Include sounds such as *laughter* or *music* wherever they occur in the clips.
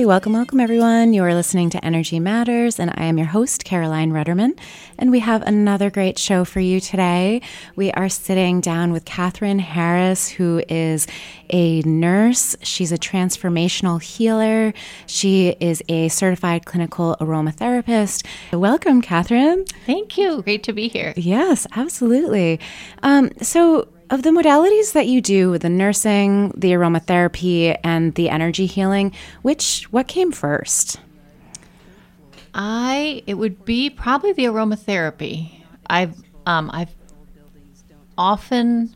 Hey, welcome, welcome everyone. You are listening to Energy Matters, and I am your host, Caroline Rudderman. And we have another great show for you today. We are sitting down with Katherine Harris, who is a nurse. She's a transformational healer. She is a certified clinical aromatherapist. Welcome, Katherine. Thank you. Great to be here. Yes, absolutely. Um, so, of the modalities that you do, with the nursing, the aromatherapy, and the energy healing, which what came first? I it would be probably the aromatherapy. I've um, I've often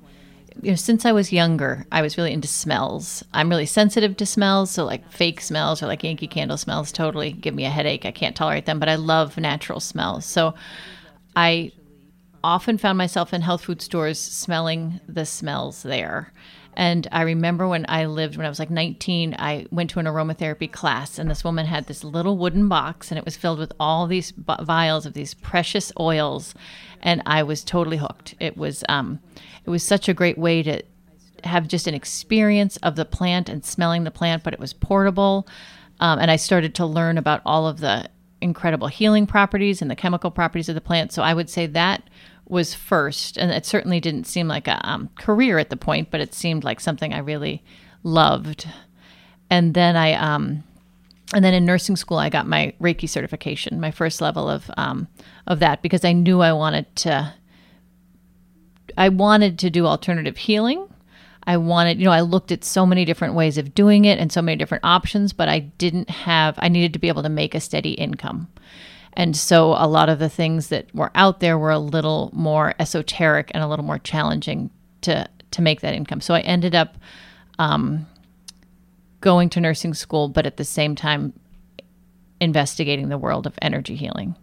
you know since I was younger, I was really into smells. I'm really sensitive to smells, so like fake smells or like Yankee Candle smells totally give me a headache. I can't tolerate them, but I love natural smells. So I often found myself in health food stores smelling the smells there. And I remember when I lived, when I was like 19, I went to an aromatherapy class, and this woman had this little wooden box, and it was filled with all these vials of these precious oils, and I was totally hooked. It was, um, it was such a great way to have just an experience of the plant and smelling the plant, but it was portable, um, and I started to learn about all of the incredible healing properties and the chemical properties of the plant. So I would say that was first, and it certainly didn't seem like a um, career at the point, but it seemed like something I really loved. And then I, um, and then in nursing school, I got my Reiki certification, my first level of um, of that, because I knew I wanted to. I wanted to do alternative healing. I wanted, you know, I looked at so many different ways of doing it and so many different options, but I didn't have. I needed to be able to make a steady income. And so a lot of the things that were out there were a little more esoteric and a little more challenging to to make that income. So I ended up um, going to nursing school, but at the same time investigating the world of energy healing.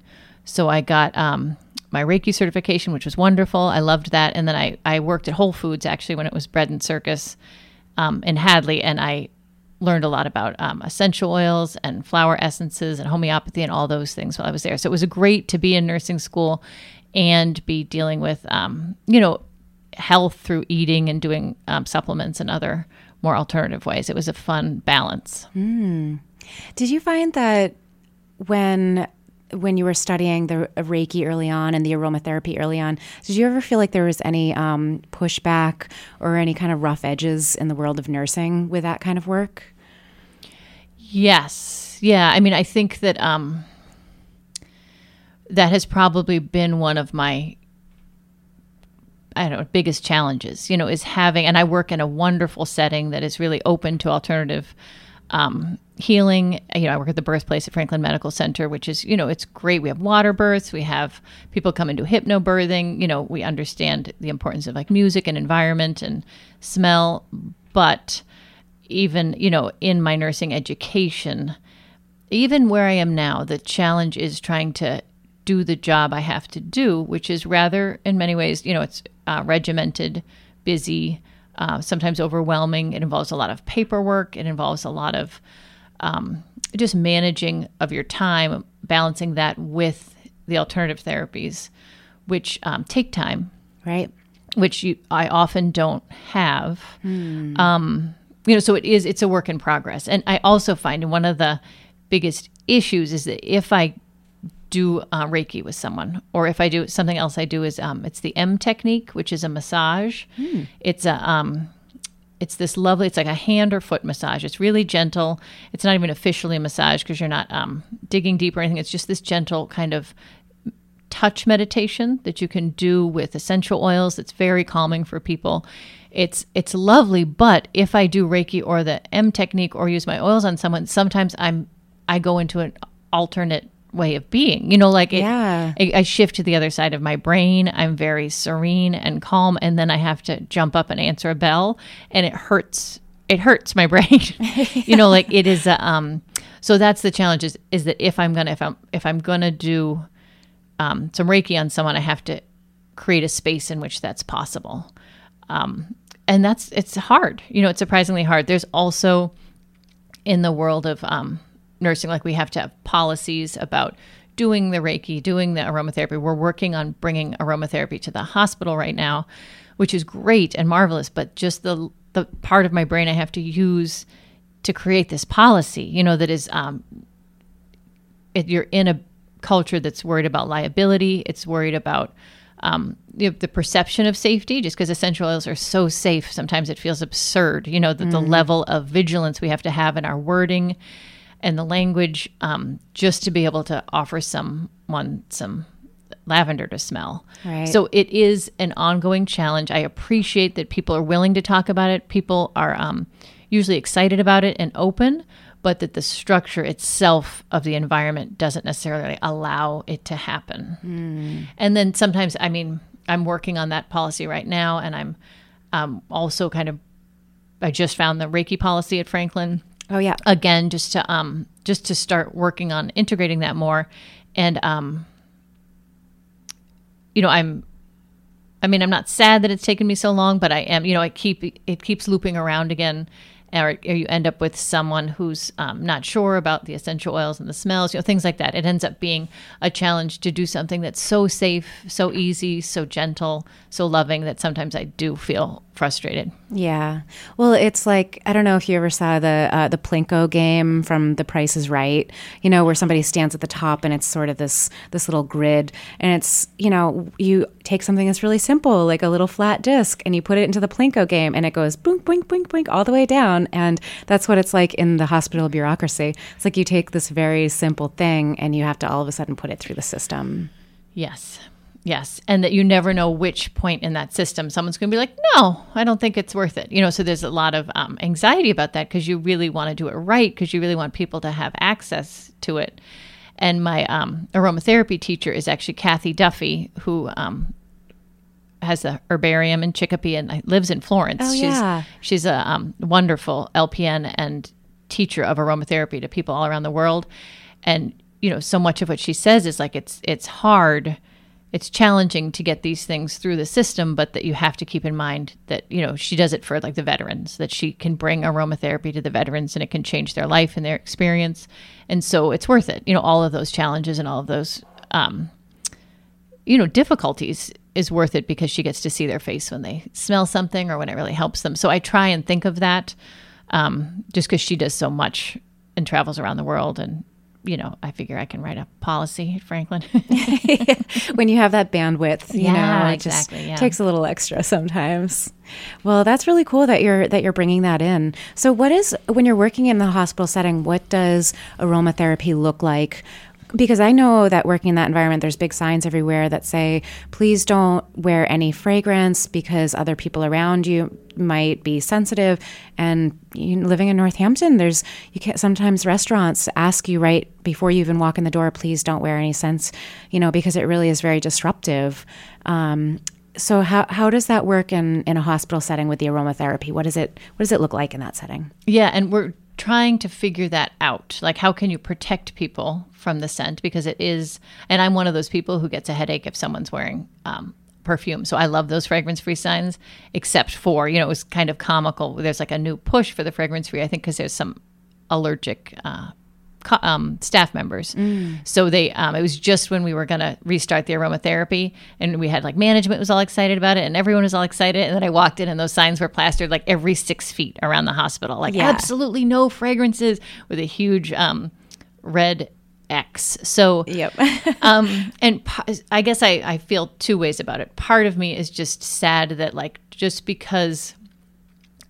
So I got um, my Reiki certification, which was wonderful. I loved that. And then I, I worked at Whole Foods actually when it was Bread and Circus um, in Hadley, and I learned a lot about um, essential oils and flower essences and homeopathy and all those things while I was there. So it was great to be in nursing school and be dealing with, um, you know, health through eating and doing um, supplements and other more alternative ways. It was a fun balance. Mm. Did you find that when when you were studying the Reiki early on and the aromatherapy early on, did you ever feel like there was any um, pushback or any kind of rough edges in the world of nursing with that kind of work? Yes. Yeah. I mean, I think that um, that has probably been one of my I don't know, biggest challenges, you know, is having, and I work in a wonderful setting that is really open to alternative um, healing. You know, I work at the birthplace at Franklin Medical Center, which is, you know, it's great. We have water births. We have people come into hypnobirthing. You know, we understand the importance of like music and environment and smell. But even, you know, in my nursing education, even where I am now, the challenge is trying to do the job I have to do, which is rather, in many ways, you know, it's uh, regimented, busy, uh, sometimes overwhelming. It involves a lot of paperwork. It involves a lot of um, just managing of your time, balancing that with the alternative therapies, which um, take time, right? Which you, I often don't have. Hmm. Um, you know, so it is. It's a work in progress, and I also find one of the biggest issues is that if I do uh, Reiki with someone, or if I do something else, I do is um, it's the M technique, which is a massage. Hmm. It's a um, it's this lovely. It's like a hand or foot massage. It's really gentle. It's not even officially a massage because you're not um, digging deep or anything. It's just this gentle kind of touch meditation that you can do with essential oils. It's very calming for people. It's it's lovely, but if I do Reiki or the M technique or use my oils on someone, sometimes I'm I go into an alternate way of being. You know, like it, yeah. I, I shift to the other side of my brain. I'm very serene and calm, and then I have to jump up and answer a bell, and it hurts. it hurts my *laughs* brain. *laughs* you know, like it is. A, um, so that's the challenge is is that if I'm gonna if I'm if I'm gonna do um, some Reiki on someone, I have to create a space in which that's possible. Um, and that's it's hard. You know, it's surprisingly hard. There's also in the world of um, nursing, like we have to have policies about doing the Reiki, doing the aromatherapy. We're working on bringing aromatherapy to the hospital right now, which is great and marvelous. But just the the part of my brain I have to use to create this policy, you know, that is, um, it, you're in a culture that's worried about liability. It's worried about um, you know, the perception of safety, just because essential oils are so safe. Sometimes it feels absurd, you know, that mm. the level of vigilance we have to have in our wording and the language um, just to be able to offer someone some lavender to smell. Right. So it is an ongoing challenge. I appreciate that people are willing to talk about it. People are um, usually excited about it and open, but that the structure itself of the environment doesn't necessarily allow it to happen. Mm. And then sometimes, I mean, I'm working on that policy right now, and I'm um, also kind of. I just found the Reiki policy at Franklin. Oh yeah. Again, just to um, just to start working on integrating that more, and um, you know, I'm I mean, I'm not sad that it's taken me so long, but I am, you know, I keep it keeps looping around again or, or you end up with someone who's um, not sure about the essential oils and the smells, you know, things like that. It ends up being a challenge to do something that's so safe, so easy, so gentle, so loving that sometimes I do feel frustrated. Yeah. Well, it's like I don't know if you ever saw the uh, the Plinko game from The Price is Right. You know, where somebody stands at the top and it's sort of this this little grid, and it's you know you take something that's really simple like a little flat disc and you put it into the Plinko game and it goes boink boink boink boink all the way down, and that's what it's like in the hospital bureaucracy. It's like you take this very simple thing and you have to all of a sudden put it through the system. Yes. Yes, and that you never know which point in that system someone's going to be like, "No, I don't think it's worth it." You know, so there's a lot of um, anxiety about that because you really want to do it right because you really want people to have access to it. And my um, aromatherapy teacher is actually Kathy Duffy, who um, has a herbarium in Chicopee and lives in Florence. Oh, yeah. She's, she's a um, wonderful LPN and teacher of aromatherapy to people all around the world. And you know, so much of what she says is like it's it's hard it's challenging to get these things through the system, but that you have to keep in mind that, you know, she does it for like the veterans, that she can bring aromatherapy to the veterans and it can change their life and their experience. And so it's worth it. You know, all of those challenges and all of those, um, you know, difficulties is worth it because she gets to see their face when they smell something or when it really helps them. So I try and think of that um, just because she does so much and travels around the world and you know, I figure I can write a policy at Franklin. *laughs* *laughs* when you have that bandwidth, you yeah, know, it exactly, just yeah. takes a little extra sometimes. Well, that's really cool that you're that you're bringing that in. So, what is when you're working in the hospital setting? What does aromatherapy look like? Because I know that working in that environment, there's big signs everywhere that say, please don't wear any fragrance because other people around you might be sensitive. And you know, living in Northampton, there's you can't sometimes restaurants ask you right before you even walk in the door, please don't wear any scents, you know, because it really is very disruptive. Um, so how, how does that work in, in a hospital setting with the aromatherapy? What does it what does it look like in that setting? Yeah, and we're trying to figure that out. Like, how can you protect people from the scent? Because it is, and I'm one of those people who gets a headache if someone's wearing um, perfume. So I love those fragrance free signs, except for, you know, it was kind of comical. There's like a new push for the fragrance free, I think, because there's some allergic uh, um, staff members. Mm. So they, um, it was just when we were going to restart the aromatherapy, and we had like management was all excited about it, and everyone was all excited. And then I walked in, and those signs were plastered like every six feet around the hospital, like yeah. absolutely no fragrances, with a huge um, red X. So, yep. *laughs* um, and p- I guess I, I feel two ways about it. Part of me is just sad that, like, just because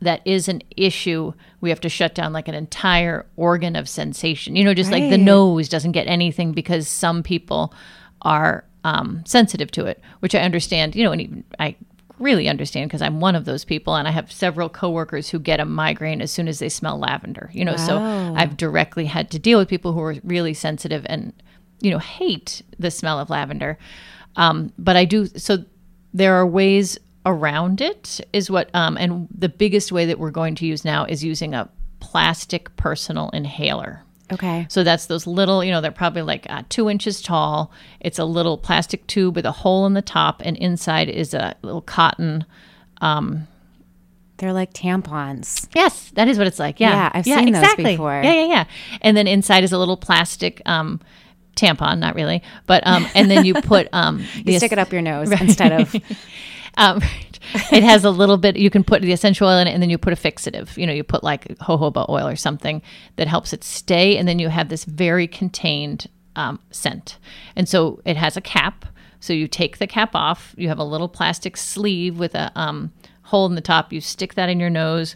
that is an issue, we have to shut down like an entire organ of sensation. You know, just right. like the nose doesn't get anything because some people are um, sensitive to it, which I understand. You know, and even I really understand because I'm one of those people, and I have several coworkers who get a migraine as soon as they smell lavender. You know, wow. so I've directly had to deal with people who are really sensitive and you know hate the smell of lavender. Um, but I do so. There are ways around it is what, um, and the biggest way that we're going to use now is using a plastic personal inhaler. Okay. So that's those little, you know, they're probably like uh, two inches tall. It's a little plastic tube with a hole in the top, and inside is a little cotton. um, They're like tampons. Yes, that is what it's like. Yeah, Yeah, I've seen those exactly. before. Yeah, yeah, yeah. And then inside is a little plastic um, tampon, not really, but um, and then you put um, *laughs* You stick it up your nose *laughs* instead of um, *laughs* it has a little bit. You can put the essential oil in it, and then you put a fixative. You know, you put like jojoba oil or something that helps it stay, and then you have this very contained um, scent. And so it has a cap. So you take the cap off. You have a little plastic sleeve with a um, hole in the top. You stick that in your nose,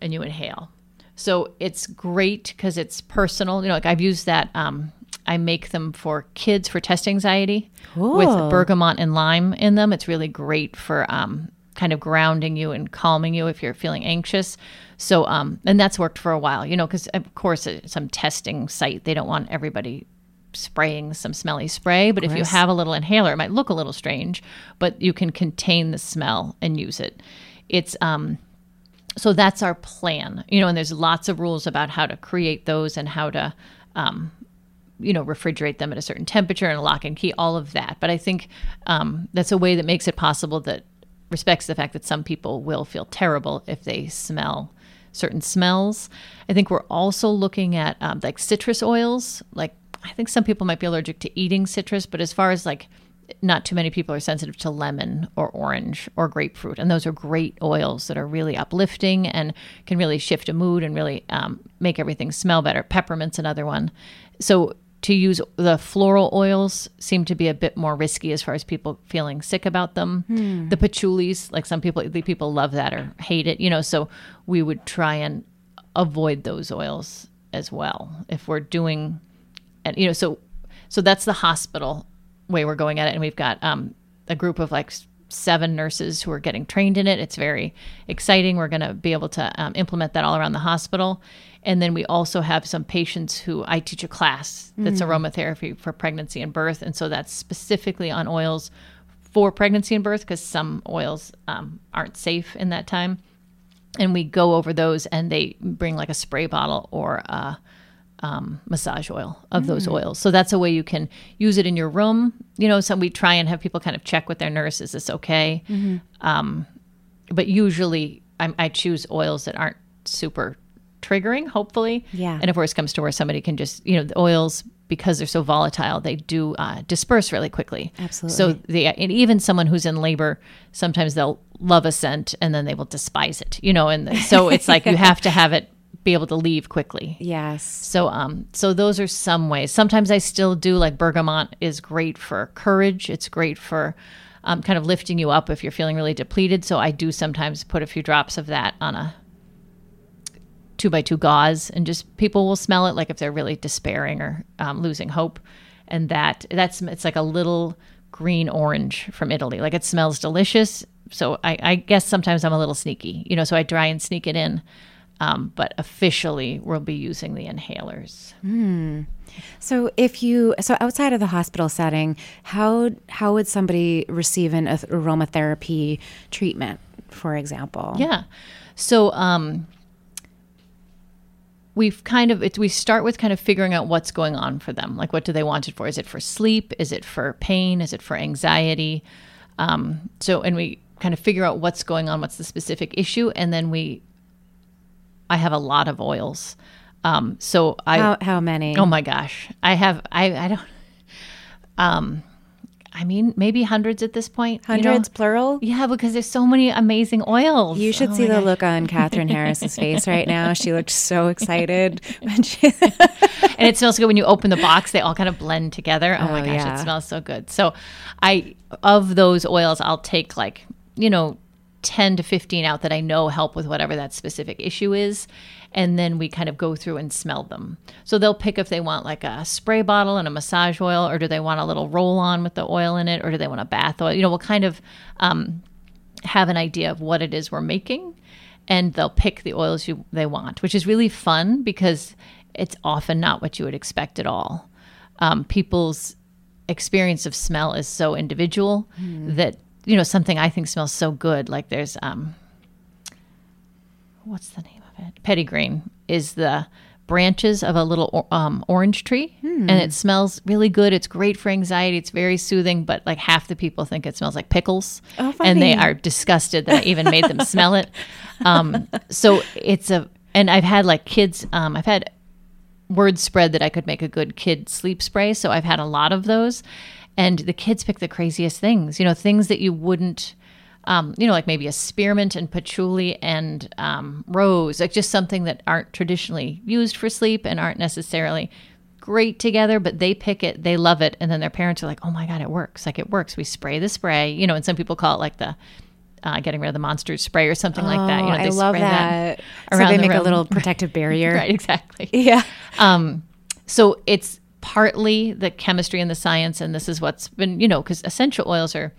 and you inhale. So it's great because it's personal. You know, like I've used that. Um, I make them for kids for test anxiety with bergamot and lime in them. It's really great for um, kind of grounding you and calming you if you're feeling anxious. So, um, and that's worked for a while, you know, because of course, uh, some testing site, they don't want everybody spraying some smelly spray. But if you have a little inhaler, it might look a little strange, but you can contain the smell and use it. It's, um, so that's our plan, you know, and there's lots of rules about how to create those and how to, um, you know, refrigerate them at a certain temperature and lock and key, all of that. But I think um, that's a way that makes it possible that respects the fact that some people will feel terrible if they smell certain smells. I think we're also looking at um, like citrus oils. Like, I think some people might be allergic to eating citrus, but as far as like, not too many people are sensitive to lemon or orange or grapefruit. And those are great oils that are really uplifting and can really shift a mood and really um, make everything smell better. Peppermint's another one. So to use the floral oils seem to be a bit more risky as far as people feeling sick about them. The patchoulis, like some people, the people love that or hate it, you know. So we would try and avoid those oils as well if we're doing, and you know, so so that's the hospital way we're going at it, and we've got um, a group of like seven nurses who are getting trained in it. It's very exciting. We're going to be able to um, implement that all around the hospital. And then we also have some patients who I teach a class that's aromatherapy for pregnancy and birth. And so that's specifically on oils for pregnancy and birth because some oils um, aren't safe in that time. And we go over those and they bring like a spray bottle or a um, massage oil of those oils. So that's a way you can use it in your room. You know, some we try and have people kind of check with their nurse, is this okay? Um, but usually I, I choose oils that aren't super triggering, hopefully. Yeah. And if worse comes to where somebody can just, you know, the oils, because they're so volatile, they do uh, disperse really quickly. Absolutely. So they, and even someone who's in labor, sometimes they'll love a scent and then they will despise it, you know, and so *laughs* it's like you have to have it be able to leave quickly. yes. So um so those are some ways. Sometimes I still do like bergamot is great for courage. It's great for um, kind of lifting you up if you're feeling really depleted. So I do sometimes put a few drops of that on a two by two gauze and just people will smell it like if they're really despairing or um, losing hope. And that that's it's like a little green orange from Italy. Like it smells delicious. So I, I guess sometimes I'm a little sneaky, you know, so I try and sneak it in. Um, but officially, we'll be using the inhalers. So if you so outside of the hospital setting, how how would somebody receive an aromatherapy treatment, for example? Yeah. So um, we've kind of it, we start with kind of figuring out what's going on for them. Like, what do they want it for? Is it for sleep? Is it for pain? Is it for anxiety? Um, so, and we kind of figure out what's going on, what's the specific issue, and then we. I have a lot of oils. Um, so I How how many? Oh my gosh. I have I I don't um I mean maybe hundreds at this point. you know? Hundreds plural. Yeah, because there's so many amazing oils. You should Oh see the gosh. look on Katherine *laughs* Harris's face right now. She looked so *laughs* excited when she. *laughs* and it smells good when you open the box. They all kind of blend together. Oh, my Oh, gosh, yeah. it smells so good. So, I of those oils, I'll take like you know, ten to fifteen out that I know help with whatever that specific issue is, and then we kind of go through and smell them. So they'll pick if they want like a spray bottle and a massage oil, or do they want a little roll on with the oil in it, or do they want a bath oil? You know, we'll kind of um, have an idea of what it is we're making and they'll pick the oils you they want which is really fun because it's often not what you would expect at all um, people's experience of smell is so individual that you know, something I think smells so good. Like there's um, what's the name Petitgrain is the branches of a little um, orange tree and it smells really good. It's great for anxiety. It's very soothing, but like half the people think it smells like pickles Oh, and they are disgusted that I even made them smell it. *laughs* Um, so it's a, and I've had like kids, um, I've had word spread that I could make a good kid sleep spray. So I've had a lot of those. And the kids pick the craziest things, you know, things that you wouldn't, um, you know, like maybe a spearmint and patchouli and um, rose, like just something that aren't traditionally used for sleep and aren't necessarily great together, but they pick it, they love it. And then their parents are like, oh my God, it works. Like it works. We spray the spray, you know, and some people call it like the, uh, getting rid of the monster spray or something like that. You know, Oh, they I love spray that. so around they the make a little *laughs* protective barrier. right, exactly. *laughs* Yeah. Um, so it's partly the chemistry and the science, and this is what's been, you know, because essential oils are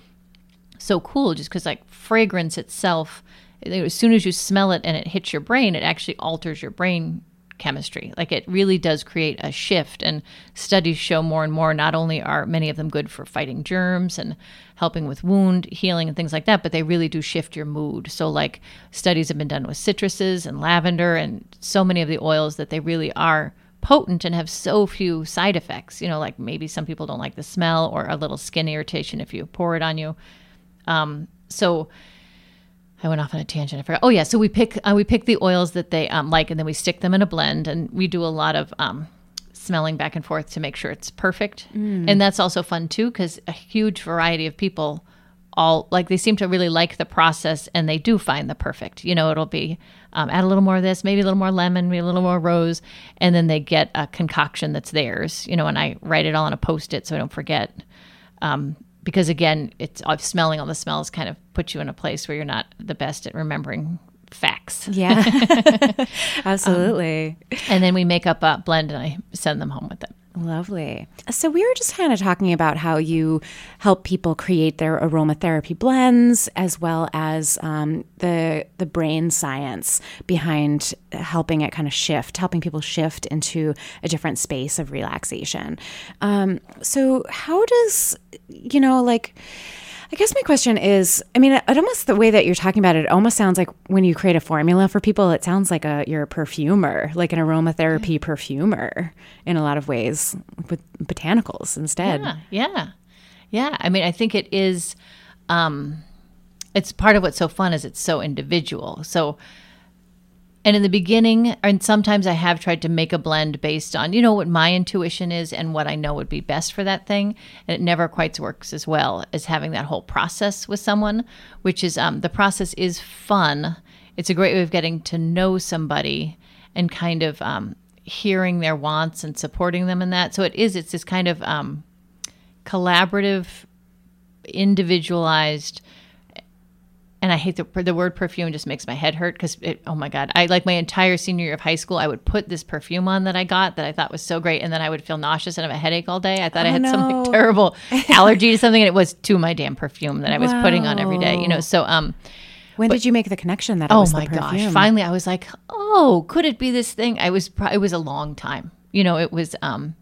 so cool just because, like, fragrance itself, as soon as you smell it and it hits your brain, it actually alters your brain chemistry. Like, it really does create a shift. And studies show more and more, not only are many of them good for fighting germs and helping with wound healing and things like that, but they really do shift your mood. So, like, studies have been done with citruses and lavender and so many of the oils that they really are potent and have so few side effects. You know, like maybe some people don't like the smell or a little skin irritation if you pour it on you. Um, so I went off on a tangent. I forgot. Oh yeah, so we pick uh, we pick the oils that they um, like, and then we stick them in a blend, and we do a lot of um, smelling back and forth to make sure it's perfect. And that's also fun too, because a huge variety of people all like they seem to really like the process, and they do find the perfect. You know, it'll be um, add a little more of this, maybe a little more lemon, maybe a little more rose, and then they get a concoction that's theirs. You know, and I write it all on a post it so I don't forget um, because again, it's uh, smelling all the smells kind of puts you in a place where you're not the best at remembering facts. Yeah. *laughs* *laughs* Absolutely. And then we make up a blend and I send them home with it. Lovely. So we were just kind of talking about how you help people create their aromatherapy blends, as well as um, the the brain science behind helping it kind of shift, helping people shift into a different space of relaxation. Um, so how does you know like I guess my question is, I mean, it, it almost the way that you're talking about it, it almost sounds like when you create a formula for people, it sounds like a you're a perfumer, like an aromatherapy perfumer in a lot of ways with botanicals instead. Yeah, yeah, yeah. I mean, I think it is. Um, it's part of what's so fun is it's so individual. So, and in the beginning, and sometimes I have tried to make a blend based on you know what my intuition is and what I know would be best for that thing, and it never quite works as well as having that whole process with someone. Which is um, the process is fun. It's a great way of getting to know somebody and kind of um, hearing their wants and supporting them in that. So it is. It's this kind of um, collaborative, individualized. And I hate the the word perfume just makes my head hurt because it. Oh my god! I like my entire senior year of high school. I would put this perfume on that I got that I thought was so great, and then I would feel nauseous and have a headache all day. I thought I Oh, had no. some terrible *laughs* allergy to something, and it was to my damn perfume that I was putting on every day. You know, so um, When did you make the connection that it Oh was my gosh! Finally, I was like, "Oh, could it be this thing?" I was. It was a long time. You know, it was. um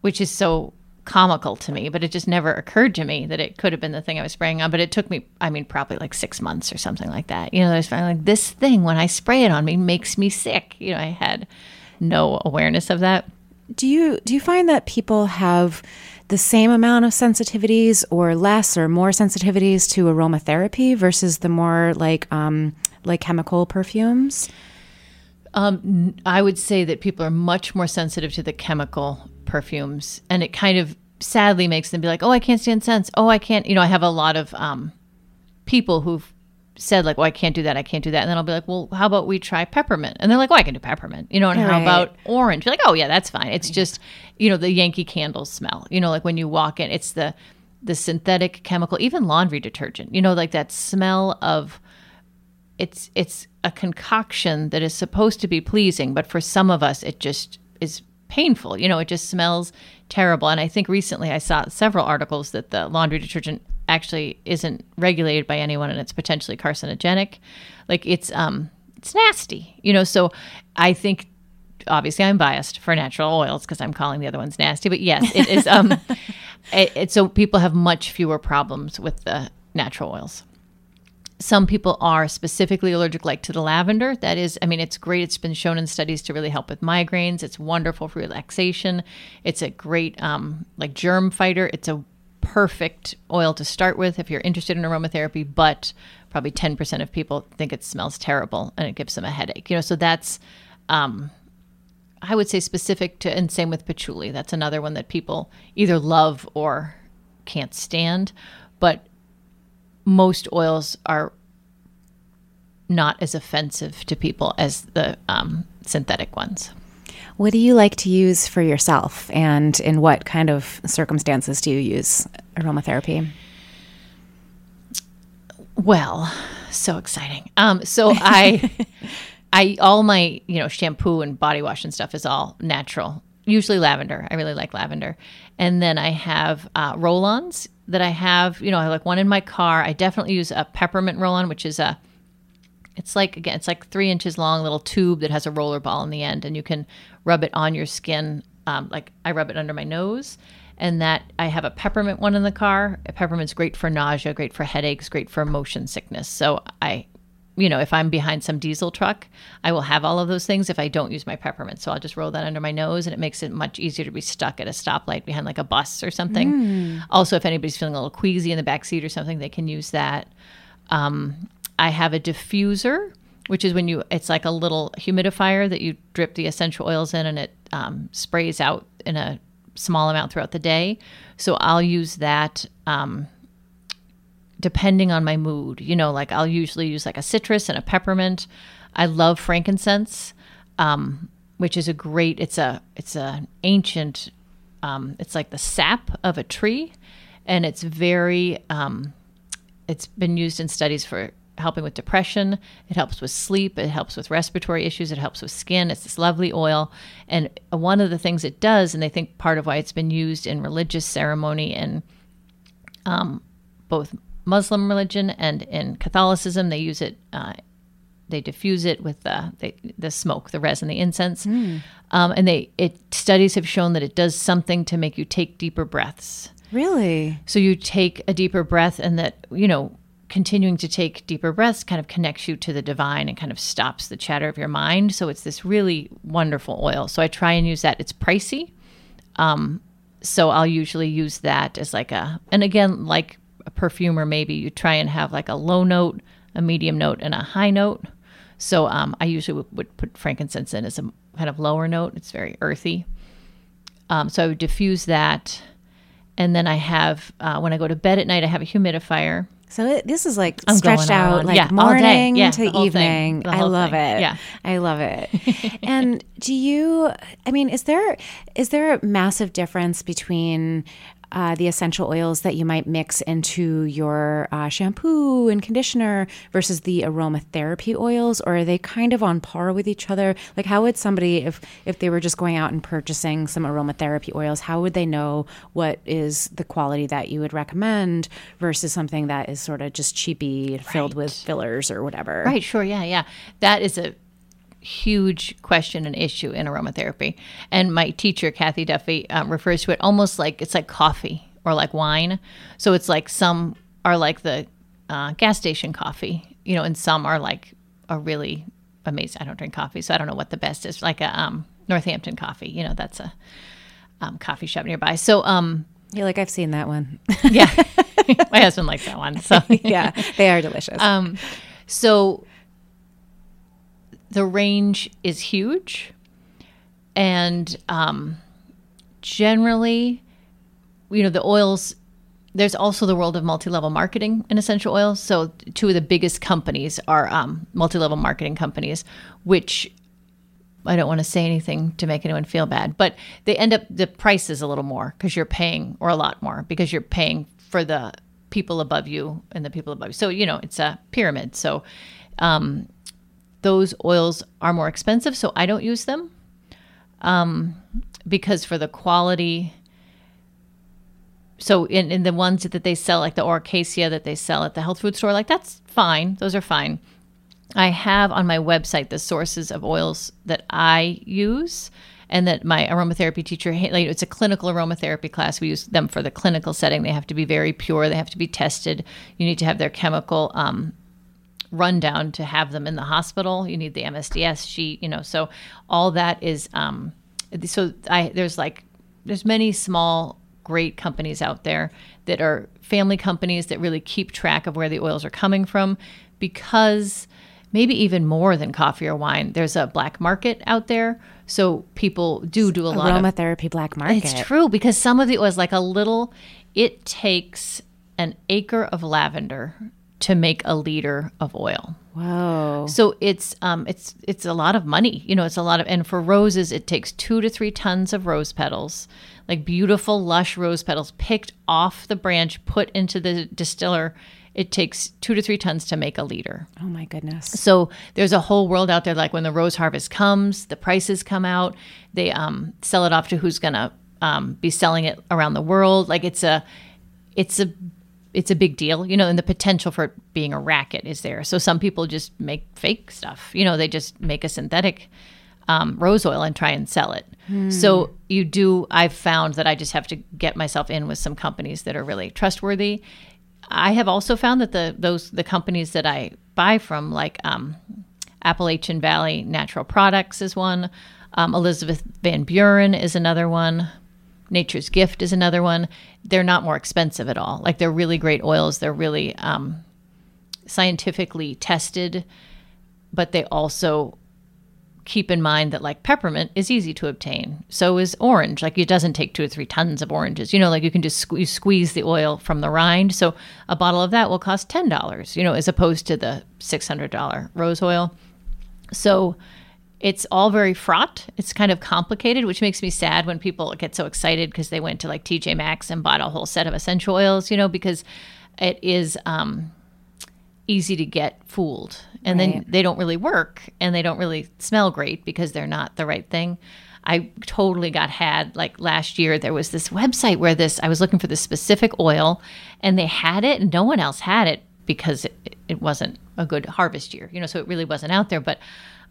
Which is so comical to me, but it just never occurred to me that it could have been the thing I was spraying on. But it took me, I mean, probably like six months or something like that. You know, I was finally like, "This thing, when I spray it on me, makes me sick." You know, I had no awareness of that. Do you do you find that people have the same amount of sensitivities or less or more sensitivities to aromatherapy versus the more like um like chemical perfumes? Um, I would say that people are much more sensitive to the chemical perfumes, and it kind of sadly makes them be like, "Oh, I can't stand scents. Oh, I can't." You know, I have a lot of um, people who've said like, "Oh, I can't do that. I can't do that," and then I'll be like, "Well, how about we try peppermint?" And they're like, "Oh, I can do peppermint." You know, and how about orange? You're like, "Oh, yeah, that's fine." It's just, you know, the Yankee Candle smell. You know, like when you walk in, it's the the synthetic chemical, even laundry detergent. You know, like that smell of it's it's a concoction that is supposed to be pleasing, but for some of us it just is painful. You know, it just smells terrible. And I think recently I saw several articles that the laundry detergent actually isn't regulated by anyone and it's potentially carcinogenic. Like it's um it's nasty. You know, so I think obviously I'm biased for natural oils because I'm calling the other ones nasty, but yes, it is um *laughs* it, it, so people have much fewer problems with the natural oils. Some people are specifically allergic, like to the lavender. That is, I mean, it's great. It's been shown in studies to really help with migraines. It's wonderful for relaxation. It's a great, um, like, germ fighter. It's a perfect oil to start with if you're interested in aromatherapy, but probably 10% of people think it smells terrible and it gives them a headache. You know, so that's, um, I would say specific to, and same with patchouli. That's another one that people either love or can't stand. But most oils are not as offensive to people as the um, synthetic ones. What do you like to use for yourself, and in what kind of circumstances do you use aromatherapy? Well, so exciting. Um, so I, *laughs* I all my you know shampoo and body wash and stuff is all natural. Usually lavender. I really like lavender, and then I have uh, roll-ons that I have, you know, I like one in my car. I definitely use a peppermint roll on, which is a, it's like, again, it's like three inches long, little tube that has a roller ball in the end, and you can rub it on your skin. Um, like I rub it under my nose, and that I have a peppermint one in the car. A peppermint's great for nausea, great for headaches, great for motion sickness. So I you know, if I'm behind some diesel truck, I will have all of those things if I don't use my peppermint. So I'll just roll that under my nose and it makes it much easier to be stuck at a stoplight behind like a bus or something. Mm. Also, if anybody's feeling a little queasy in the back seat or something, they can use that. Um, I have a diffuser, which is when you, it's like a little humidifier that you drip the essential oils in and it um, sprays out in a small amount throughout the day. So I'll use that. Um, depending on my mood. You know, like I'll usually use like a citrus and a peppermint. I love frankincense, um, which is a great. It's a it's an ancient. Um, it's like the sap of a tree, and it's very. Um, it's been used in studies for helping with depression. It helps with sleep. It helps with respiratory issues. It helps with skin. It's this lovely oil. And one of the things it does, and I think part of why it's been used in religious ceremony and um, both Muslim religion and in Catholicism, they use it. Uh, they diffuse it with the, the, the smoke, the resin, the incense, mm. um, and they it studies have shown that it does something to make you take deeper breaths. Really? So you take a deeper breath, and that you know continuing to take deeper breaths kind of connects you to the divine and kind of stops the chatter of your mind. So it's this really wonderful oil. So I try and use that. It's pricey. Um, so I'll usually use that as like a, and again, like a perfumer, maybe you try and have like a low note, a medium note, and a high note. So um, I usually would, would, put frankincense in as a kind of lower note. It's very earthy. Um, so I would diffuse that. And then I have, uh, when I go to bed at night, I have a humidifier. So it, this is like I'm stretched out, like yeah, morning yeah, to evening. I love thing. it. Yeah, I love it. *laughs* and do you? I mean, is there is there a massive difference between uh, the essential oils that you might mix into your uh, shampoo and conditioner versus the aromatherapy oils, or are they kind of on par with each other? Like, how would somebody, if if they were just going out and purchasing some aromatherapy oils, how would they know what is the quality that you would recommend versus something that is sort of just cheapy, right. filled with fillers or whatever? Right. Sure. Yeah. Yeah. That is a huge question and issue in aromatherapy. And my teacher, Kathy Duffy, um, refers to it almost like it's like coffee or like wine. So it's like some are like the uh, gas station coffee, you know, and some are like a really amazing. I don't drink coffee, so I don't know what the best is. Like a um, Northampton coffee, you know, that's a um, coffee shop nearby. So, um, yeah, like I've seen that one. yeah, *laughs* *laughs* my husband likes that one. So *laughs* yeah, they are delicious. Um, so the range is huge. And um, generally, you know, the oils, there's also the world of multi level marketing in essential oils. So, two of the biggest companies are um, multi level marketing companies, which I don't want to say anything to make anyone feel bad, but they end up, the price is a little more because you're paying, or a lot more because you're paying for the people above you and the people above you. So, you know, it's a pyramid. So, um, those oils are more expensive, so I don't use them. Um, because for the quality, so in, in the ones that they sell, like the Aura Cacia that they sell at the health food store, like that's fine. Those are fine. I have on my website the sources of oils that I use, and that my aromatherapy teacher, like, it's a clinical aromatherapy class. We use them for the clinical setting. They have to be very pure. They have to be tested. You need to have their chemical um, rundown to have them in the hospital. You need the MSDS sheet, you know. So all that is. Um, so I there's like there's many small great companies out there that are family companies that really keep track of where the oils are coming from because maybe even more than coffee or wine there's a black market out there so people do do a lot of aromatherapy black market it's true because some of the oils like a little it takes an acre of lavender to make a liter of oil Wow. So it's um it's it's a lot of money. You know, it's a lot of and for roses it takes 2 to 3 tons of rose petals, like beautiful lush rose petals picked off the branch, put into the distiller. It takes 2 to 3 tons to make a liter. Oh my goodness. So there's a whole world out there like when the rose harvest comes, the prices come out, they um sell it off to who's going to um, be selling it around the world. Like it's a it's a it's a big deal, you know, and the potential for it being a racket is there. So some people just make fake stuff, you know, they just make a synthetic um, rose oil and try and sell it. Hmm. So you do, I've found that I just have to get myself in with some companies that are really trustworthy. I have also found that the those the companies that I buy from, like um, Appalachian Valley Natural Products, is one. Um, Elizabeth Van Buren is another one. Nature's Gift is another one. They're not more expensive at all. Like they're really great oils. They're really um, scientifically tested, but they also keep in mind that like peppermint is easy to obtain. So is orange. Like it doesn't take two or three tons of oranges. You know, like you can just sque- squeeze the oil from the rind. So a bottle of that will cost ten dollars. You know, as opposed to the six hundred dollar rose oil. So it's all very fraught. It's kind of complicated, which makes me sad when people get so excited because they went to like TJ Maxx and bought a whole set of essential oils, you know, because it is um, easy to get fooled. And right. then they don't really work and they don't really smell great because they're not the right thing. I totally got had like last year. There was this website where this, I was looking for this specific oil and they had it and no one else had it because it, it wasn't a good harvest year, you know, so it really wasn't out there. But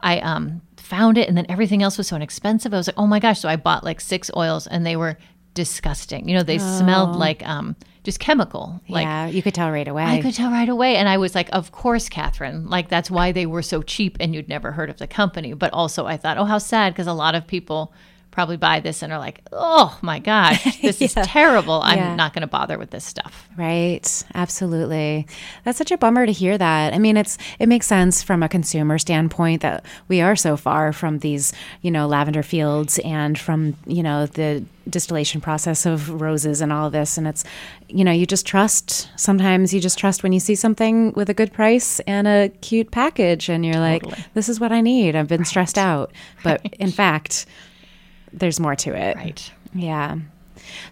I um, found it, and then everything else was so inexpensive. I was like, oh my gosh! So I bought like six oils, and they were disgusting. You know, they oh. smelled like um, just chemical. Like, yeah, you could tell right away. I could tell right away, and I was like, of course, Katherine. Like that's why they were so cheap, and you'd never heard of the company. But also, I thought, oh, how sad, because a lot of people probably buy this and are like, oh my gosh, *laughs* this yeah. is terrible. I'm yeah. not going to bother with this stuff. Right. Absolutely. That's such a bummer to hear that. I mean, it's, it makes sense from a consumer standpoint that we are so far from these, you know, lavender fields and from, you know, the distillation process of roses and all of this. And it's, you know, you just trust. Sometimes you just trust when you see something with a good price and a cute package and you're like, this is what I need. I've been right. stressed out. But right. in fact, there's more to it. Right. Yeah.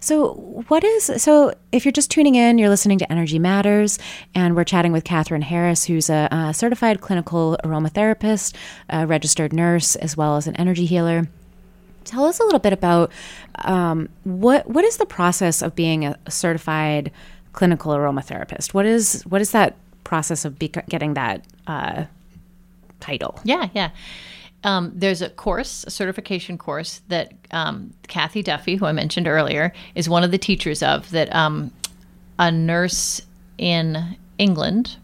So, what is so? If you're just tuning in, you're listening to Energy Matters, and we're chatting with Katherine Harris, who's a, a certified clinical aromatherapist, a registered nurse, as well as an energy healer. Tell us a little bit about um, what what is the process of being a certified clinical aromatherapist? What is what is that process of getting that uh, title? Yeah, yeah. Um, there's a course, a certification course that um, Kathy Duffy, who I mentioned earlier, is one of the teachers of. That um, a nurse in England,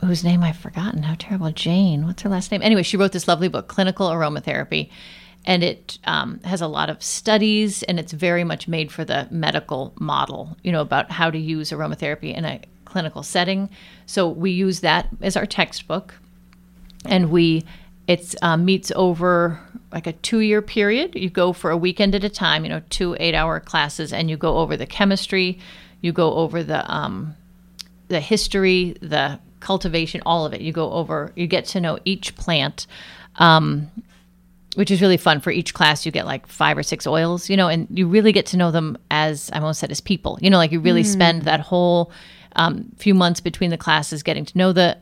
whose name I've forgotten. How terrible, Jane. What's her last name? Anyway, she wrote this lovely book, Clinical Aromatherapy, and it um, has a lot of studies, and it's very much made for the medical model. You know about how to use aromatherapy in a clinical setting. So we use that as our textbook and we it um, meets over like a two year period. You go for a weekend at a time, you know, two eight hour classes, and you go over the chemistry, you go over the um, the history, the cultivation, all of it. You go over, you get to know each plant, um, which is really fun. For each class, you get like five or six oils, you know, and you really get to know them as I almost said as people. You know, like you really mm. spend that whole um, few months between the classes getting to know the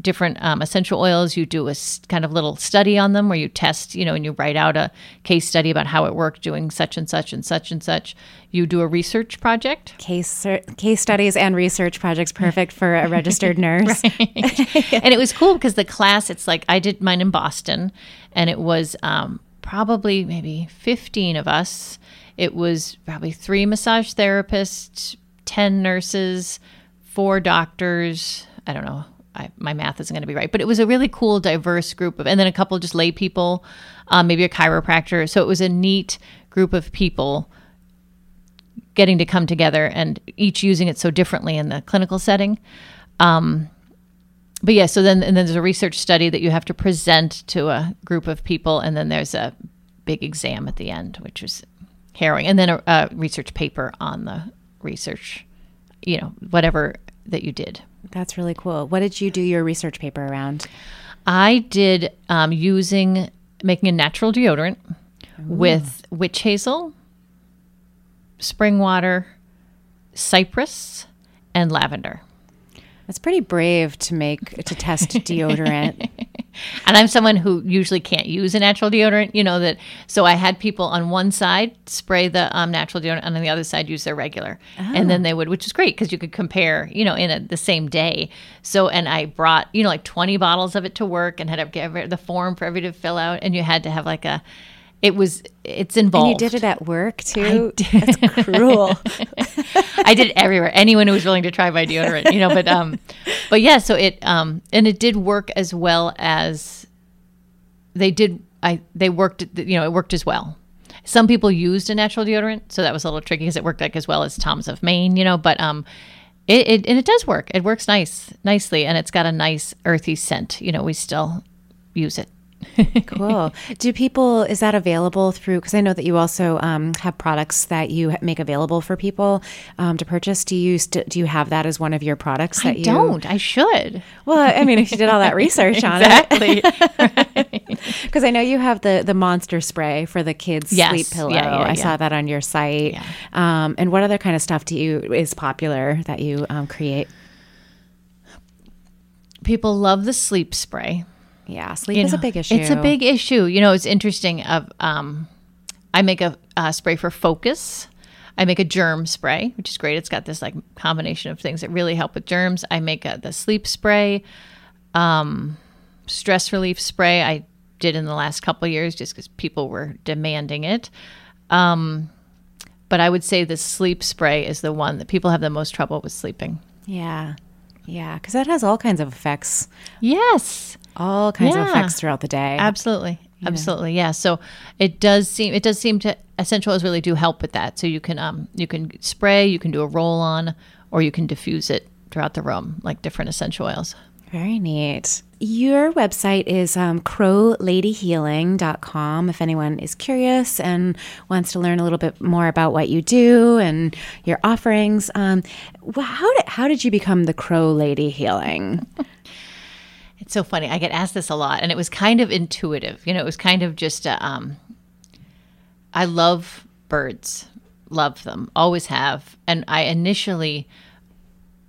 different um, essential oils. You do a kind of little study on them where you test, you know, and you write out a case study about how it worked doing such and such and such and such. You do a research project. Case case studies and research projects perfect for a registered *laughs* nurse. *laughs* and it was cool because the class, it's like I did mine in Boston, and it was um, probably maybe 15 of us. It was probably three massage therapists, 10 nurses, four doctors. I don't know. I, my math isn't going to be right, but it was a really cool, diverse group of, and then a couple of just lay people, um, maybe a chiropractor. So it was a neat group of people getting to come together and each using it so differently in the clinical setting. Um, but yeah, so then and then there's a research study that you have to present to a group of people, and then there's a big exam at the end, which was harrowing, and then a, a research paper on the research, you know, whatever that you did. That's really cool. What did you do your research paper around? I did um, using making a natural deodorant with witch hazel, spring water, cypress, and lavender. That's pretty brave to make to test *laughs* deodorant. And I'm someone who usually can't use a natural deodorant, you know that. So I had people on one side spray the um, natural deodorant, and on the other side use their regular, and then they would, which is great because you could compare, you know, in a, the same day. So and I brought, you know, like 20 bottles of it to work, and had to give the form for everybody to fill out, and you had to have like a. It was it's involved. and you did it at work too. That's cruel. *laughs* I did it everywhere. Anyone who was willing to try my deodorant, you know. But um, but yeah. So it um, and it did work as well as they did. I they worked. You know, it worked as well. Some people used a natural deodorant, so that was a little tricky because it worked like as well as Tom's of Maine, you know. But um, it, it and it does work. It works nice, nicely, and it's got a nice earthy scent. You know, we still use it. Cool. Do people is that available through? Because I know that you also um, have products that you make available for people um, to purchase. Do you st- do you have that as one of your products that I you don't. I should. Well, I mean, if you did all that research on Exactly. *laughs* it, because I know you have the the monster spray for the kids' Yes. sleep pillow. Yeah, yeah, I saw that on your site. Um, and what other kind of stuff do you is popular that you um, create? People love the sleep spray. Yeah, sleep you is a big issue. It's a big issue. You know, it's interesting. Of um, I make a, uh spray for focus. I make a germ spray, which is great. It's got this like combination of things that really help with germs. I make a, the sleep spray, um, stress relief spray. I did in the last couple of years just because people were demanding it. Um, but I would say the sleep spray is the one that people have the most trouble with sleeping. Yeah, yeah, because that has all kinds of effects. Yes. All kinds of effects throughout the day. Absolutely. Absolutely. Yeah. So it does seem it does seem to essential oils really do help with that. So you can um you can spray, you can do a roll on, or you can diffuse it throughout the room like different essential oils. Very neat. Your website is um, crowladyhealing.com if anyone is curious and wants to learn a little bit more about what you do and your offerings. Um, how, did, how did you become the Crow Lady Healing? *laughs* It's so funny. I get asked this a lot, and it was kind of intuitive. You know, it was kind of just a, um, I love birds, love them, always have. And I initially,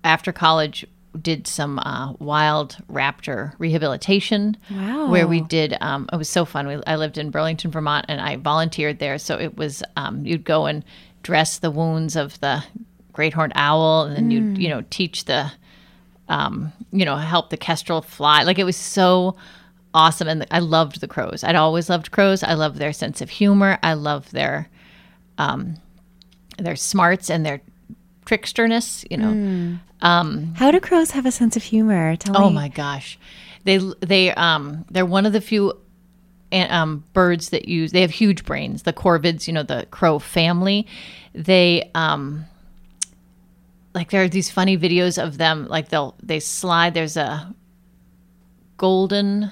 after college, did some uh, wild raptor rehabilitation. Wow. Where we did, um, it was so fun. We, I lived in Burlington, Vermont, and I volunteered there. So it was, um, you'd go and dress the wounds of the great horned owl, and then you'd, you know, teach the um, you know, help the kestrel fly. Like it was so awesome, and I loved the crows. I'd always loved crows. I love their sense of humor. I love their um, their smarts and their tricksterness. You know, Um How do crows have a sense of humor? Tell me. oh me. my gosh, they they um they're one of the few. Um, birds that use they have huge brains. The corvids, you know, the crow family, they um, like there are these funny videos of them like they'll they slide there's a golden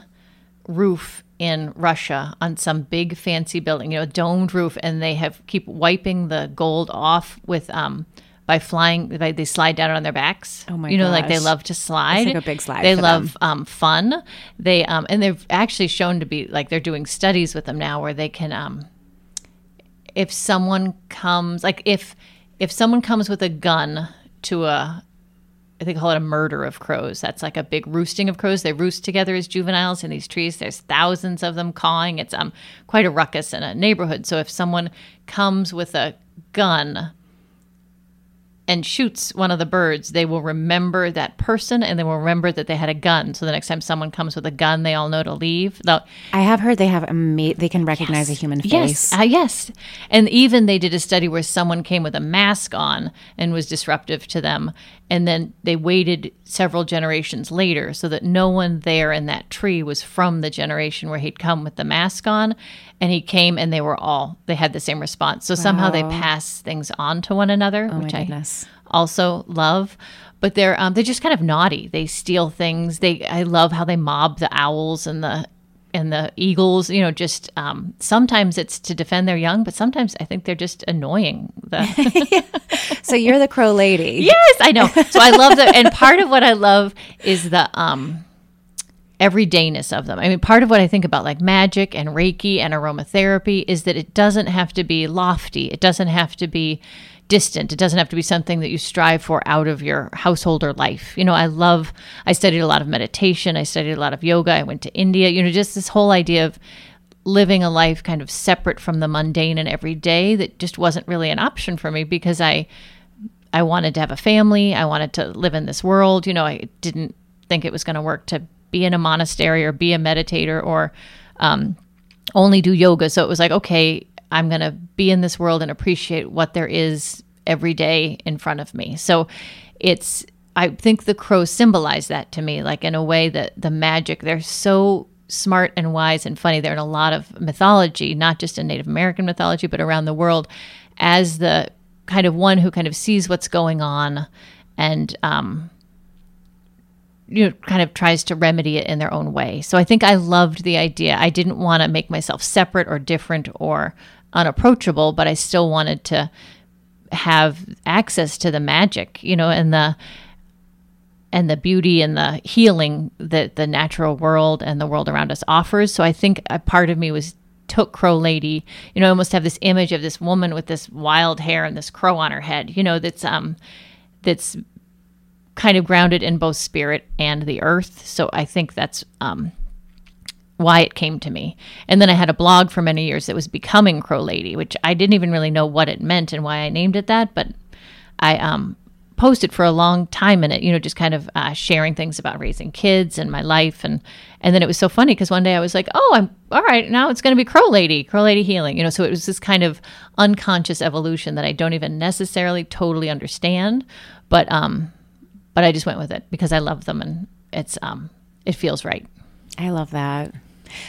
roof in Russia on some big fancy building, you know, domed roof, and they have keep wiping the gold off with um by flying by they slide down on their backs. Oh my You know, like they love to slide. like a big slide They love um fun. They um and they've actually shown to be like they're doing studies with them now where they can um if someone comes like if if someone comes with a gun to a they call it a murder of crows. That's like a big roosting of crows. They roost together as juveniles in these trees. There's thousands of them cawing. It's um quite a ruckus in a neighborhood. So if someone comes with a gun and shoots one of the birds, they will remember that person and they will remember that they had a gun. So the next time someone comes with a gun, they all know to leave. They'll, I have heard they have a ma- they can recognize a human face. Yes, uh, yes. And even they did a study where someone came with a mask on and was disruptive to them, and then they waited several generations later so that no one there in that tree was from the generation where he'd come with the mask on, and he came and they were all they had the same response. So somehow they pass things on to one another, Oh my which I goodness. Also love. But they're um, they're just kind of naughty. They steal things. They I love how they mob the owls and the and the eagles. You know, just um, sometimes it's to defend their young, but sometimes I think they're just annoying. The *laughs* *laughs* So you're the crow lady. yes, I know. So I love the and part of what I love is the um everydayness of them. I mean, part of what I think about like magic and Reiki and aromatherapy is that it doesn't have to be lofty. It doesn't have to be distant. It doesn't have to be something that you strive for out of your household or life. You know, I love I studied a lot of meditation, I studied a lot of yoga, I went to India, you know, just this whole idea of living a life kind of separate from the mundane and everyday that just wasn't really an option for me because I I wanted to have a family. I wanted to live in this world. You know, I didn't think it was going to work to be in a monastery or be a meditator or um, only do yoga. So it was like, okay, I'm going to be in this world and appreciate what there is every day in front of me. So it's, I think the crows symbolize that to me, like in a way that the magic, they're so smart and wise and funny. They're in a lot of mythology, not just in Native American mythology, but around the world as the kind of one who kind of sees what's going on and, um, you know, kind of tries to remedy it in their own way. So I think I loved the idea. I didn't want to make myself separate or different or unapproachable, but I still wanted to have access to the magic, you know, and the and the beauty and the healing that the natural world and the world around us offers. So I think a part of me was took Crow Lady, you know, I almost have this image of this woman with this wild hair and this crow on her head, you know, that's um that's kind of grounded in both spirit and the earth. So I think that's um, why it came to me. And then I had a blog for many years that was becoming Crow Lady, which I didn't even really know what it meant and why I named it that, but I um, posted for a long time in it, you know, just kind of uh, sharing things about raising kids and my life, and and then it was so funny because one day I was like, oh, I'm all right now. It's going to be Crow Lady, Crow Lady Healing, you know. So it was this kind of unconscious evolution that I don't even necessarily totally understand, but um, but I just went with it because I love them and it's um, it feels right. I love that.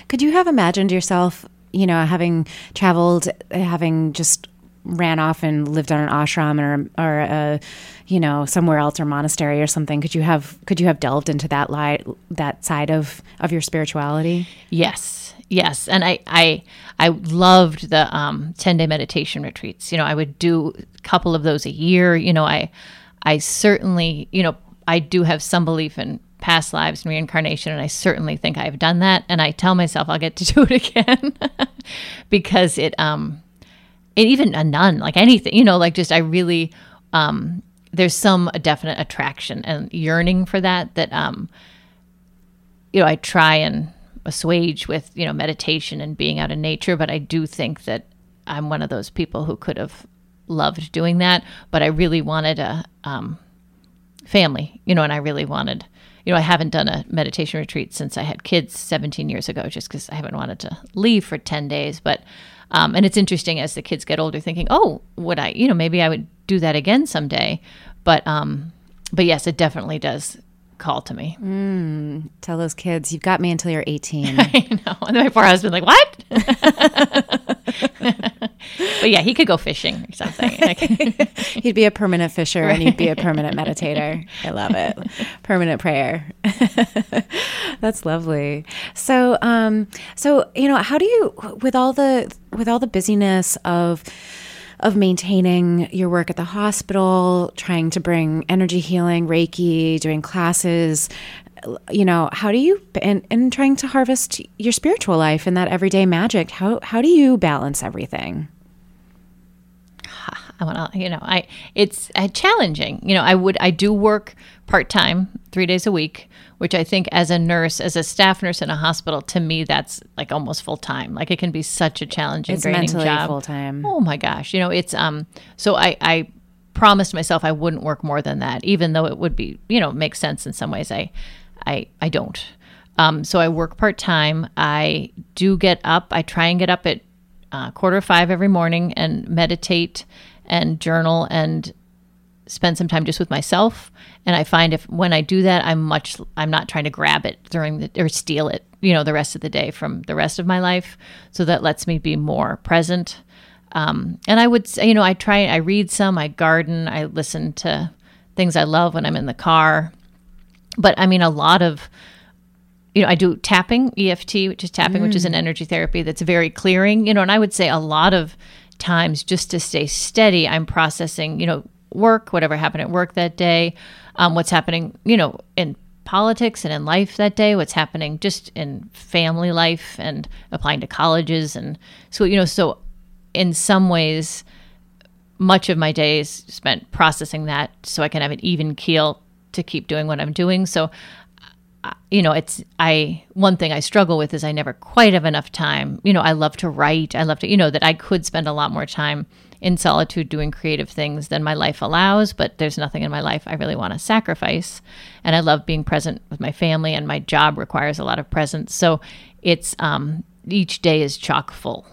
Could you have imagined yourself, you know, having traveled, having just ran off and lived on an ashram or or you know, somewhere else or monastery or something? Could you have could you have delved into that light that side of of your spirituality? Yes, yes, and I I I loved the um, ten day meditation retreats. You know, I would do a couple of those a year. You know, I I certainly you know I do have some belief in past lives and reincarnation, and I certainly think I've done that. And I tell myself I'll get to *laughs* do it again *laughs* because it um and even a nun like anything you know like just I really um there's some definite attraction and yearning for that that um you know, I try and assuage with, you know, meditation and being out in nature, but I do think that I'm one of those people who could have loved doing that, but I really wanted a um, family, you know, and I really wanted, you know, I haven't done a meditation retreat since I had kids 17 years ago, just because I haven't wanted to leave for 10 days. But, um, and it's interesting as the kids get older, thinking, oh, would I, you know, maybe I would do that again someday. But, um, but yes, it definitely does call to me. Mm, Tell those kids, you've got me until you're 18. *laughs* I know. And then my poor husband, like, what? *laughs* but yeah, he could go fishing or something. *laughs* *laughs* He'd be a permanent fisher and he'd be a permanent meditator. I love it. Permanent prayer. *laughs* That's lovely. So, um, so you know, how do you with all the with all the busyness of of maintaining your work at the hospital, trying to bring energy healing, Reiki, doing classes, you know, how do you and, and trying to harvest your spiritual life and that everyday magic? How how do you balance everything? I want to, you know, I it's uh, challenging. You know, I would I do work part time, three days a week, which I think as a nurse, as a staff nurse in a hospital, to me, that's like almost full time. Like it can be such a challenging, It's draining mentally job. full time. Oh my gosh. You know, it's, um, so I, I promised myself I wouldn't work more than that, even though it would be, you know, make sense in some ways. I, I, I don't. Um, so I work part time. I do get up. I try and get up at uh, quarter five every morning and meditate and journal and spend some time just with myself. And I find if when I do that, I'm much I'm not trying to grab it during the or steal it, you know, the rest of the day from the rest of my life. So that lets me be more present. Um, and I would say, you know, I try, I read some, I garden, I listen to things I love when I'm in the car. But I mean, a lot of you know, I do tapping, EFT, which is tapping, which is an energy therapy that's very clearing, you know, and I would say a lot of times just to stay steady, I'm processing, you know, work, whatever happened at work that day, um, what's happening, you know, in politics and in life that day, what's happening just in family life and applying to colleges. And so, you know, so in some ways, much of my day is spent processing that so I can have an even keel to keep doing what I'm doing. So, uh, you know, it's I one thing I struggle with is I never quite have enough time. You know, I love to write. I love to, you know, that I could spend a lot more time in solitude doing creative things than my life allows, but there's nothing in my life I really want to sacrifice. And I love being present with my family and my job requires a lot of presence. So, it's um each day is chock full.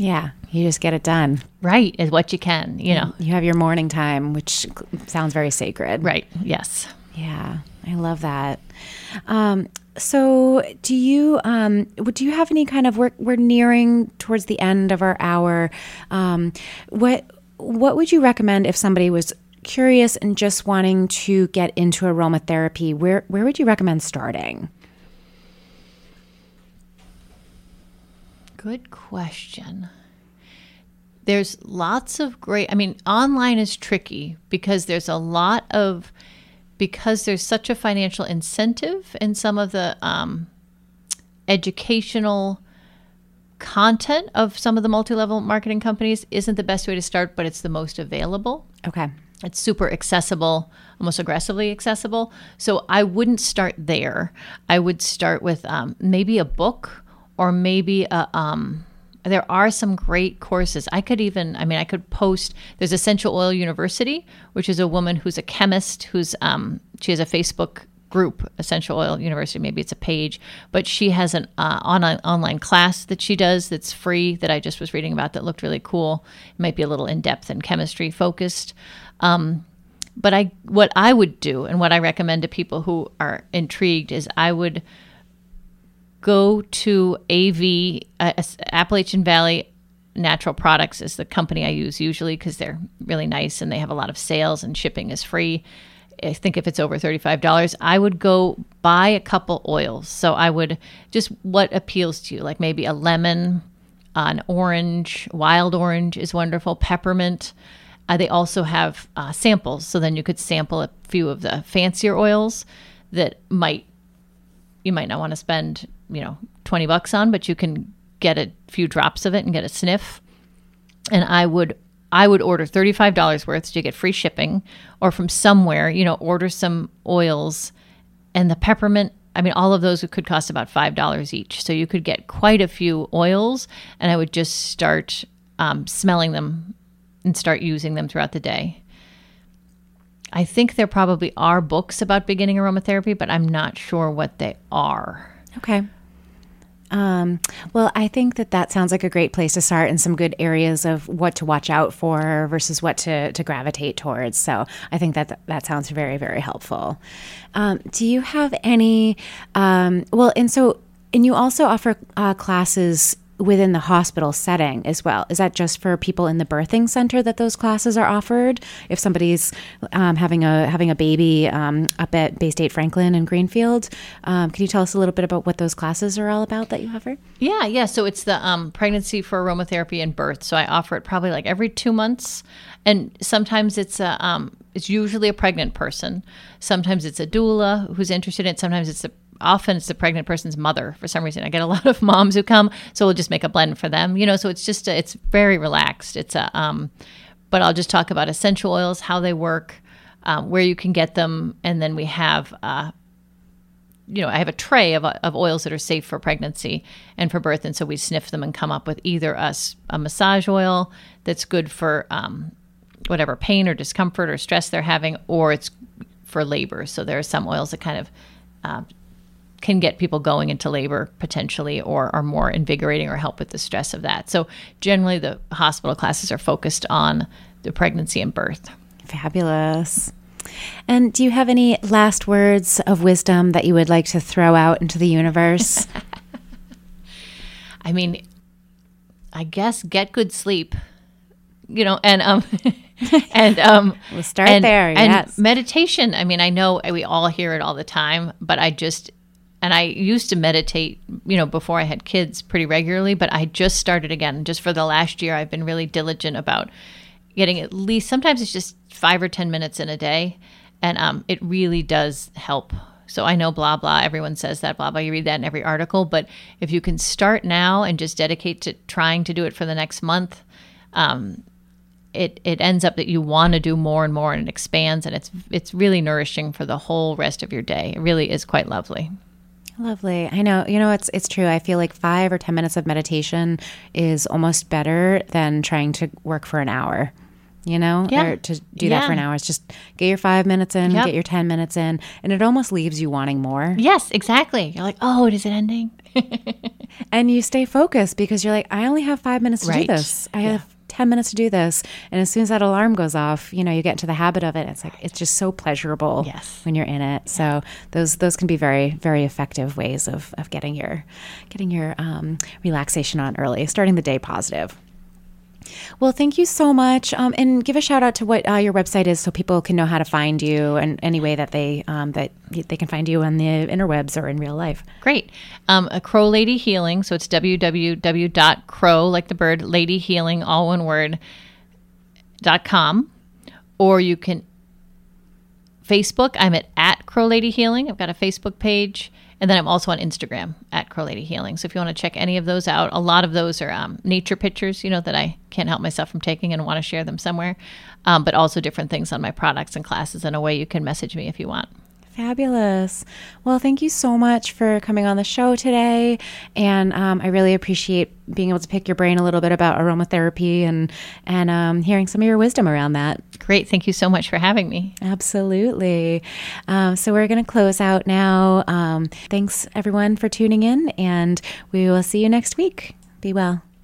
Yeah, you just get it done. Right, is what you can, you know. You have your morning time, which sounds very sacred. Right. Yes. Yeah, I love that. Um, so, do you um, do you have any kind of we're we're nearing towards the end of our hour? Um, what what would you recommend if somebody was curious and just wanting to get into aromatherapy? Where where would you recommend starting? Good question. There's lots of great, I mean, online is tricky because there's a lot of, because there's such a financial incentive in some of the um, educational content of some of the multi level marketing companies isn't the best way to start, but it's the most available. Okay. It's super accessible, almost aggressively accessible. So I wouldn't start there. I would start with um, maybe a book or maybe a. Um, there are some great courses. I could even, I mean, I could post. There's Essential Oil University, which is a woman who's a chemist who's um, she has a Facebook group, Essential Oil University. Maybe it's a page, but she has an uh, online online class that she does that's free that I just was reading about that looked really cool. It might be a little in depth and chemistry focused. Um, but I, what I would do, and what I recommend to people who are intrigued, is I would go to AV, uh, Appalachian Valley Natural Products is the company I use usually because they're really nice and they have a lot of sales and shipping is free. I think if it's over $35, I would go buy a couple oils. So I would just what appeals to you, like maybe a lemon, an orange, wild orange is wonderful, peppermint. Uh, they also have uh, samples. So then you could sample a few of the fancier oils that might you might not want to spend, you know, 20 bucks on, but you can get a few drops of it and get a sniff. And I would I would order $35 worth you get free shipping or from somewhere, you know, order some oils and the peppermint I mean, all of those could cost about five dollars each, so you could get quite a few oils. And I would just start um, smelling them and start using them throughout the day. I think there probably are books about beginning aromatherapy, but I'm not sure what they are. Okay. Um, well, I think that that sounds like a great place to start and some good areas of what to watch out for versus what to, to gravitate towards. So I think that that sounds very, very helpful. Um, do you have any, um, well, and so, and you also offer uh, classes within the hospital setting as well. Is that just for people in the birthing center that those classes are offered? If somebody's um, having a having a baby um, up at Baystate Franklin and Greenfield, um, can you tell us a little bit about what those classes are all about that you offer? Yeah, yeah. So it's the um, pregnancy for aromatherapy and birth. So I offer it probably like every two months, and sometimes it's a um, it's usually a pregnant person. Sometimes it's a doula who's interested in it. Sometimes it's a often it's the pregnant person's mother for some reason. I get a lot of moms who come, so we'll just make a blend for them. You know, so it's just a, it's very relaxed. It's a um, but I'll just talk about essential oils, how they work, um, where you can get them, and then we have. Uh, you know, I have a tray of, of oils that are safe for pregnancy and for birth. And so we sniff them and come up with either a, a massage oil that's good for um, whatever pain or discomfort or stress they're having, or it's for labor. So there are some oils that kind of uh, can get people going into labor potentially or are more invigorating or help with the stress of that. So generally, the hospital classes are focused on the pregnancy and birth. Fabulous. And do you have any last words of wisdom that you would like to throw out into the universe? *laughs* I mean, I guess get good sleep. You know, and um *laughs* and um we'll start and, there. And yes. meditation. I mean, I know we all hear it all the time, but I just and I used to meditate, you know, before I had kids pretty regularly, but I just started again. Just for the last year, I've been really diligent about getting at least sometimes it's just five or 10 minutes in a day. And um, it really does help. So I know blah, blah, everyone says that, blah, blah. You read that in every article. But if you can start now and just dedicate to trying to do it for the next month, um, it, it ends up that you want to do more and more and it expands and it's it's really nourishing for the whole rest of your day. It really is quite lovely. Lovely. I know. You know, it's it's true. I feel like five or ten minutes of meditation is almost better than trying to work for an hour you know, yeah. or to do yeah. that for an hour. It's just get your five minutes in, yep. get your 10 minutes in, and it almost leaves you wanting more. Yes, exactly. You're like, oh, is it ending? *laughs* and you stay focused because you're like, I only have five minutes to right. do this. I yeah. have 10 minutes to do this. And as soon as that alarm goes off, you know, you get into the habit of it. It's like, it's just so pleasurable yes. when you're in it. So those, those can be very, very effective ways of, of getting your, getting your um, relaxation on early, starting the day positive. Well, thank you so much. Um, and give a shout out to what uh, your website is so people can know how to find you and any way that they um, that they can find you on the interwebs or in real life. Great. Um, a Crow Lady Healing. So it's www.crow, like the bird, lady healing, all one word, dot com. Or you can Facebook. I'm at, at Crow Lady Healing. I've got a Facebook page. And then I'm also on Instagram at Crow Lady Healing. So if you want to check any of those out, a lot of those are um, nature pictures, you know, that I can't help myself from taking and want to share them somewhere, um, but also different things on my products and classes in a way you can message me if you want. Fabulous. Well, thank you so much for coming on the show today. And um, I really appreciate being able to pick your brain a little bit about aromatherapy and, and um, hearing some of your wisdom around that. Great. Thank you so much for having me. Absolutely. Um, so we're going to close out now. Um, thanks, everyone, for tuning in, and we will see you next week. Be well.